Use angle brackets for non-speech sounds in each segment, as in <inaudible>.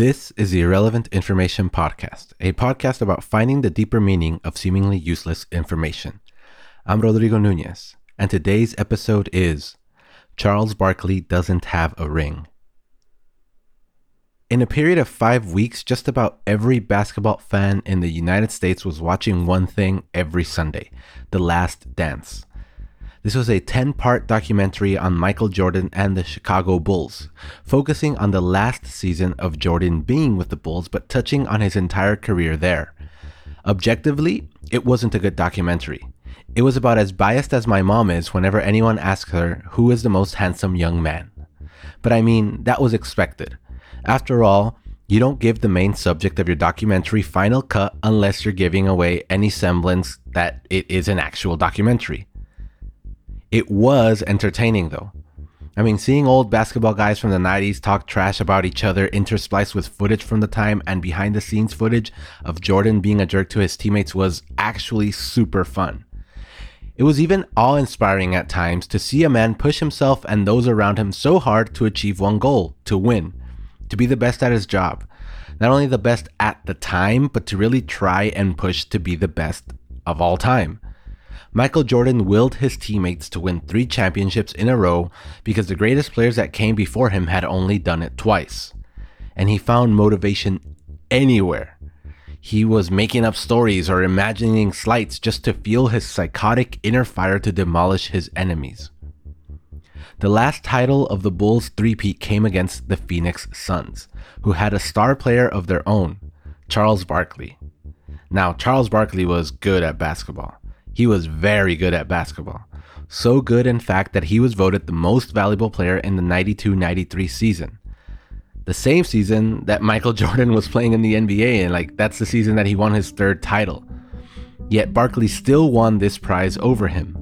This is the Irrelevant Information Podcast, a podcast about finding the deeper meaning of seemingly useless information. I'm Rodrigo Nunez, and today's episode is Charles Barkley Doesn't Have a Ring. In a period of five weeks, just about every basketball fan in the United States was watching one thing every Sunday The Last Dance. This was a 10 part documentary on Michael Jordan and the Chicago Bulls, focusing on the last season of Jordan being with the Bulls but touching on his entire career there. Objectively, it wasn't a good documentary. It was about as biased as my mom is whenever anyone asks her who is the most handsome young man. But I mean, that was expected. After all, you don't give the main subject of your documentary final cut unless you're giving away any semblance that it is an actual documentary. It was entertaining though. I mean, seeing old basketball guys from the 90s talk trash about each other interspliced with footage from the time and behind the scenes footage of Jordan being a jerk to his teammates was actually super fun. It was even awe inspiring at times to see a man push himself and those around him so hard to achieve one goal to win, to be the best at his job. Not only the best at the time, but to really try and push to be the best of all time. Michael Jordan willed his teammates to win three championships in a row because the greatest players that came before him had only done it twice. And he found motivation anywhere. He was making up stories or imagining slights just to fuel his psychotic inner fire to demolish his enemies. The last title of the Bulls three-peat came against the Phoenix Suns, who had a star player of their own, Charles Barkley. Now, Charles Barkley was good at basketball. He was very good at basketball. So good, in fact, that he was voted the most valuable player in the 92 93 season. The same season that Michael <laughs> Jordan was playing in the NBA, and like that's the season that he won his third title. Yet Barkley still won this prize over him.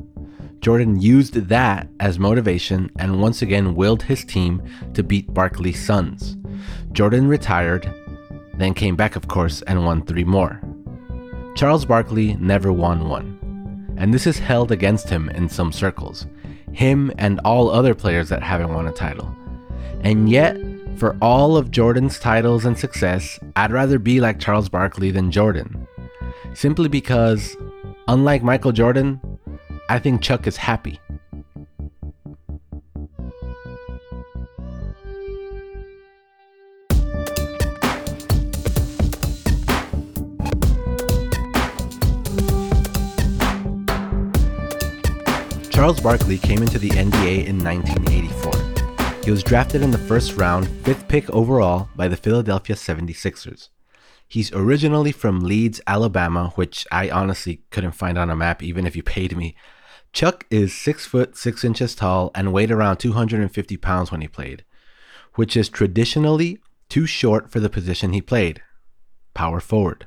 Jordan used that as motivation and once again willed his team to beat Barkley's Suns. Jordan retired, then came back, of course, and won three more. Charles Barkley never won one and this is held against him in some circles, him and all other players that haven't won a title. And yet, for all of Jordan's titles and success, I'd rather be like Charles Barkley than Jordan. Simply because, unlike Michael Jordan, I think Chuck is happy. Charles Barkley came into the NBA in 1984. He was drafted in the first round, fifth pick overall, by the Philadelphia 76ers. He's originally from Leeds, Alabama, which I honestly couldn't find on a map even if you paid me. Chuck is 6 foot 6 inches tall and weighed around 250 pounds when he played, which is traditionally too short for the position he played power forward.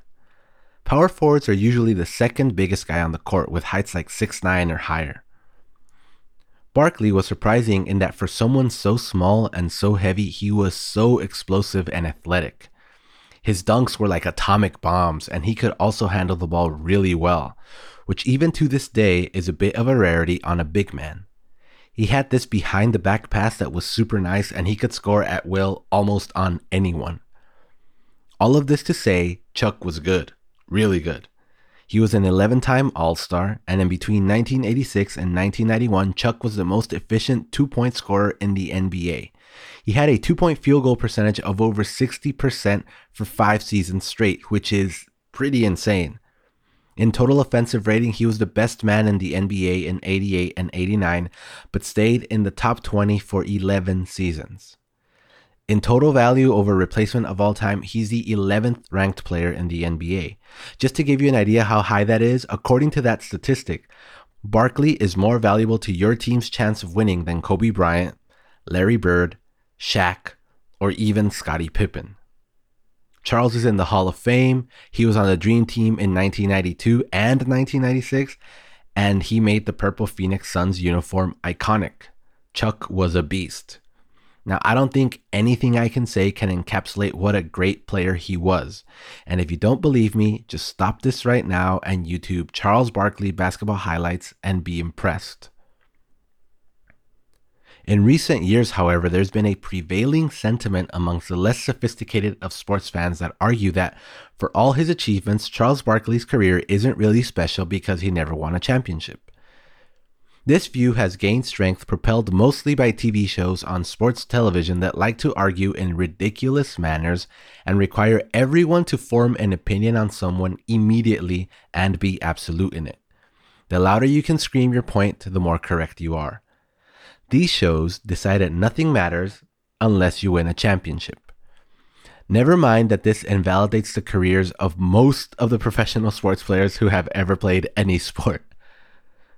Power forwards are usually the second biggest guy on the court with heights like 6'9 or higher. Barkley was surprising in that for someone so small and so heavy, he was so explosive and athletic. His dunks were like atomic bombs, and he could also handle the ball really well, which even to this day is a bit of a rarity on a big man. He had this behind the back pass that was super nice, and he could score at will almost on anyone. All of this to say, Chuck was good, really good. He was an 11 time All Star, and in between 1986 and 1991, Chuck was the most efficient two point scorer in the NBA. He had a two point field goal percentage of over 60% for five seasons straight, which is pretty insane. In total offensive rating, he was the best man in the NBA in 88 and 89, but stayed in the top 20 for 11 seasons. In total value over replacement of all time, he's the 11th ranked player in the NBA. Just to give you an idea how high that is, according to that statistic, Barkley is more valuable to your team's chance of winning than Kobe Bryant, Larry Bird, Shaq, or even Scottie Pippen. Charles is in the Hall of Fame. He was on the Dream Team in 1992 and 1996, and he made the Purple Phoenix Suns uniform iconic. Chuck was a beast. Now, I don't think anything I can say can encapsulate what a great player he was. And if you don't believe me, just stop this right now and YouTube Charles Barkley basketball highlights and be impressed. In recent years, however, there's been a prevailing sentiment amongst the less sophisticated of sports fans that argue that for all his achievements, Charles Barkley's career isn't really special because he never won a championship. This view has gained strength propelled mostly by TV shows on sports television that like to argue in ridiculous manners and require everyone to form an opinion on someone immediately and be absolute in it. The louder you can scream your point, the more correct you are. These shows decide that nothing matters unless you win a championship. Never mind that this invalidates the careers of most of the professional sports players who have ever played any <laughs> sport.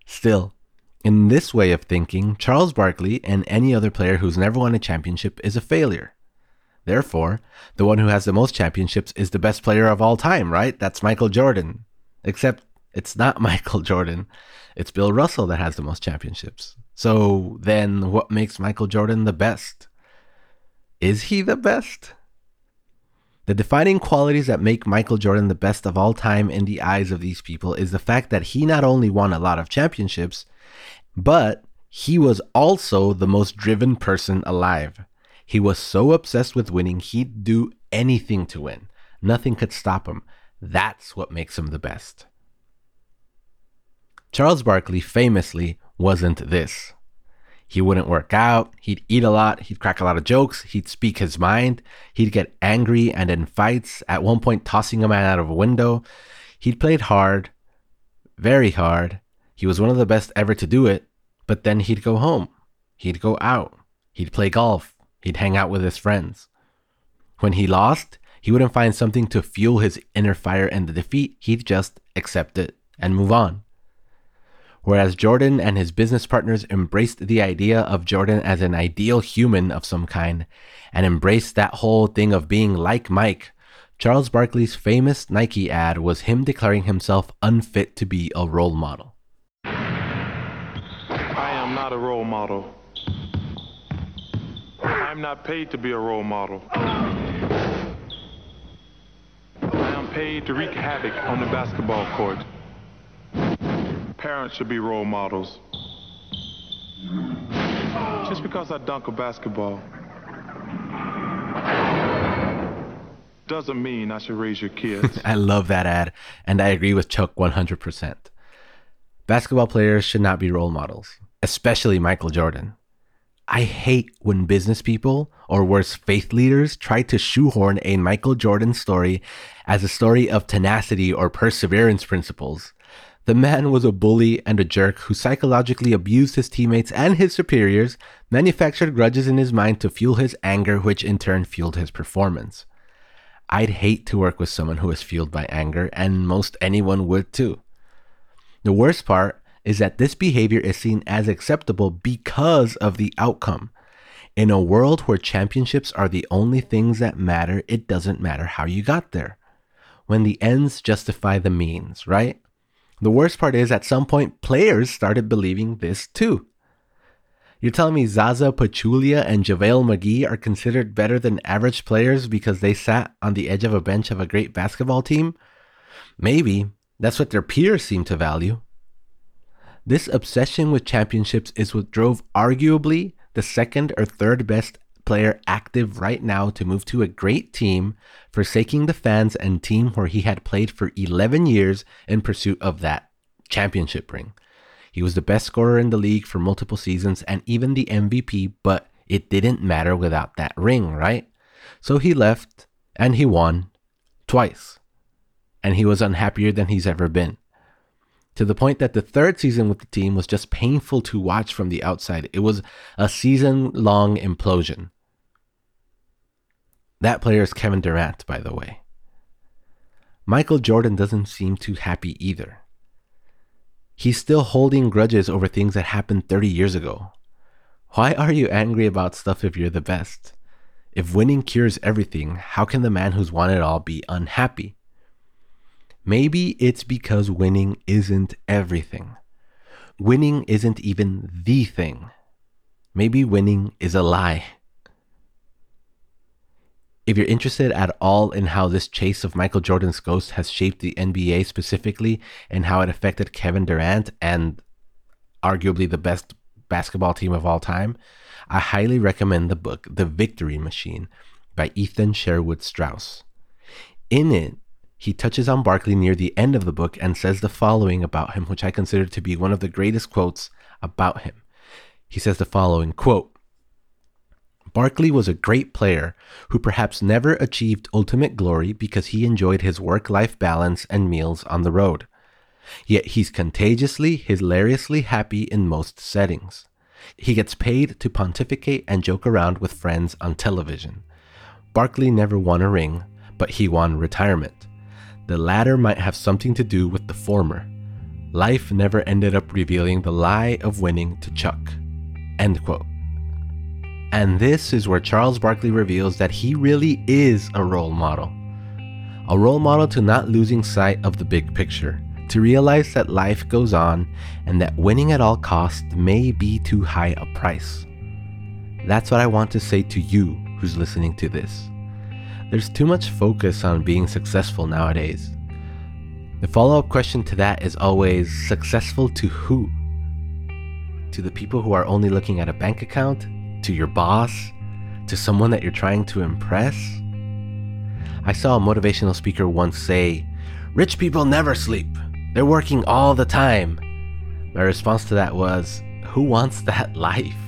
Still, in this way of thinking, Charles Barkley and any other player who's never won a championship is a failure. Therefore, the one who has the most championships is the best player of all time, right? That's Michael Jordan. Except it's not <laughs> Michael Jordan. It's Bill Russell that has the most championships. So then what makes Michael Jordan the best? Is he the best? The defining qualities that make Michael Jordan the best of all time in the eyes of these people is the fact that he not only won a lot of championships, but he was also the most driven person alive. He was so obsessed with winning, he'd do anything to win. Nothing could stop him. That's what makes him the best. Charles Barkley famously wasn't this. He wouldn't work out, he'd eat a lot, he'd crack a lot of jokes, he'd speak his mind, he'd get angry and in fights, at one point tossing a man out of a window. He'd played hard, very hard, he was one of the best ever to do it, but then he'd go home. He'd go out. He'd play golf. He'd hang out with his friends. When he lost, he wouldn't find something to fuel his inner fire in the defeat. He'd just accept it and move on. Whereas Jordan and his business partners embraced the idea of Jordan as an ideal human of some kind and embraced that whole thing of being like Mike, Charles Barkley's famous Nike ad was him declaring himself unfit to be a role model not a role model. I'm not paid to be a role model. I am paid to wreak havoc on the basketball court. Parents should be role models. Just because I dunk a basketball doesn't mean I should raise your kids. <laughs> I love that ad, and I agree with Chuck 100%. Basketball players should not be role models especially Michael Jordan. I hate when business people, or worse, faith leaders, try to shoehorn a Michael Jordan story as a story of tenacity or perseverance principles. The man was a bully and a jerk who psychologically abused his teammates and his superiors, manufactured grudges in his mind to fuel his anger, which in turn fueled his performance. I'd hate to work with someone who is fueled by anger, and most anyone would too. The worst part is that this behavior is seen as acceptable because of the outcome. In a world where championships are the only things that matter, it doesn't matter how you got there. When the ends justify the means, right? The worst part is at some point, players started believing this too. You're telling me Zaza Pachulia and JaVale McGee are considered better than average players because they sat on the edge of a bench of a great basketball team? Maybe. That's what their peers seem to value. This obsession with championships is what drove arguably the second or third best player active right now to move to a great team, forsaking the fans and team where he had played for 11 years in pursuit of that championship ring. He was the best scorer in the league for multiple seasons and even the MVP, but it didn't matter without that ring, right? So he left and he won twice. And he was unhappier than he's ever been to the point that the third season with the team was just painful to watch from the outside. It was a season long implosion. That player is Kevin Durant, by the way. Michael Jordan doesn't seem too happy either. He's still holding grudges over things that happened 30 years ago. Why are you angry about stuff if you're the best? If winning cures everything, how can the man who's won it all be unhappy? Maybe it's because winning isn't everything. Winning isn't even the thing. Maybe winning is a lie. If you're interested at all in how this chase of Michael Jordan's ghost has shaped the NBA specifically and how it affected Kevin Durant and arguably the best basketball team of all time, I highly recommend the book The Victory Machine by Ethan Sherwood Strauss. In it, he touches on Barkley near the end of the book and says the following about him, which I consider to be one of the greatest quotes about him. He says the following quote, Barkley was a great player who perhaps never achieved ultimate glory because he enjoyed his work life balance and meals on the road. Yet he's contagiously, hilariously happy in most settings. He gets paid to pontificate and joke around with friends on television. Barkley never won a ring, but he won retirement. The latter might have something to do with the former. Life never ended up revealing the lie of winning to Chuck. End quote. And this is where Charles Barkley reveals that he really is a role model. A role model to not losing sight of the big picture, to realize that life goes on and that winning at all costs may be too high a price. That's what I want to say to you who's listening to this. There's too much focus on being successful nowadays. The follow up question to that is always successful to who? To the people who are only looking at a bank account? To your boss? To someone that you're trying to impress? I saw a motivational speaker once say, Rich people never sleep. They're working all the time. My response to that was, Who wants that <laughs> life?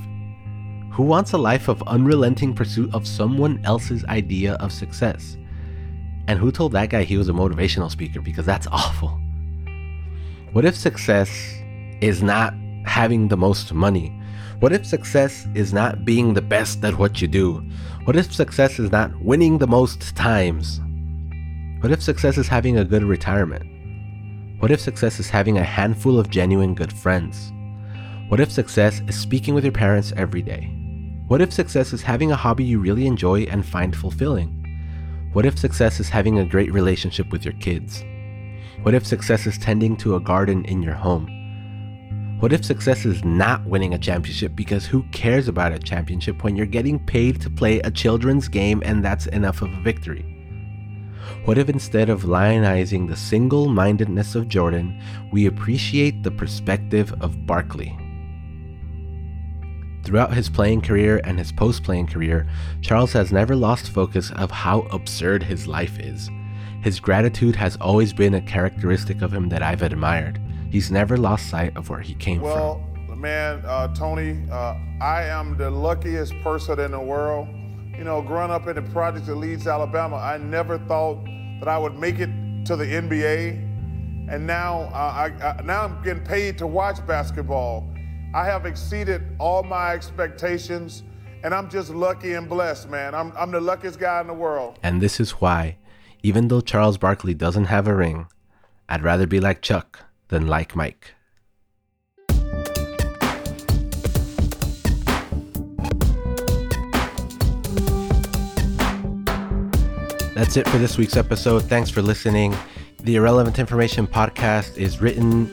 Who wants a life of unrelenting pursuit of someone else's idea of success? And who told that guy he was a motivational speaker? Because that's <laughs> awful. What if success is not having the most money? What if success is not being the best at what you do? What if success is not winning the most times? What if success is having a good retirement? What if success is having a handful of genuine good friends? What if success is speaking with your parents every day? What if success is having a hobby you really enjoy and find fulfilling? What if success is having a great relationship with your kids? What if success is tending to a garden in your home? What if success is not winning a championship because who cares about a championship when you're getting paid to play a children's game and that's enough of a victory? What if instead of lionizing the single mindedness of Jordan, we appreciate the perspective of Barkley? Throughout his playing career and his post playing career, Charles has never lost focus of how absurd his life is. His gratitude has always been a characteristic of him that I've admired. He's never lost sight of where he came well, from. Well, man, uh, Tony, uh, I am the luckiest person in the world. You know, growing up in the projects of Leeds, Alabama, I never thought that I would make it to the NBA. And now, uh, I, I, now I'm getting paid to watch basketball. I have exceeded all my expectations, and I'm just lucky and blessed, man. I'm, I'm the luckiest guy in the world. And this is why, even though Charles Barkley doesn't have a ring, I'd rather be like Chuck than like Mike. That's it for this week's episode. Thanks for listening. The Irrelevant Information podcast is written,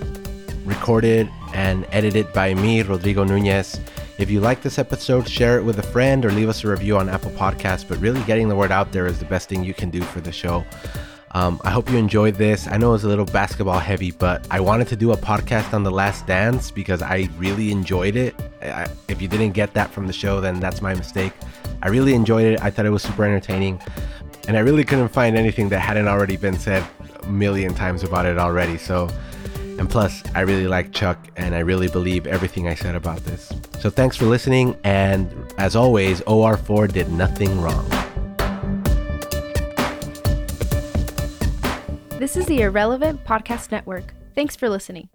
recorded, and edited by me, Rodrigo Nunez. If you like this episode, share it with a friend or leave us a review on Apple Podcasts. But really, getting the word out there is the best thing you can do for the show. Um, I hope you enjoyed this. I know it was a little basketball heavy, but I wanted to do a podcast on The Last Dance because I really enjoyed it. I, if you didn't get that from the show, then that's my mistake. I really enjoyed it. I thought it was super entertaining. And I really couldn't find anything that hadn't already been said a million times about it already. So, and plus, I really like Chuck and I really believe everything I said about this. So, thanks for listening. And as always, OR4 did nothing wrong. This is the Irrelevant Podcast Network. Thanks for listening.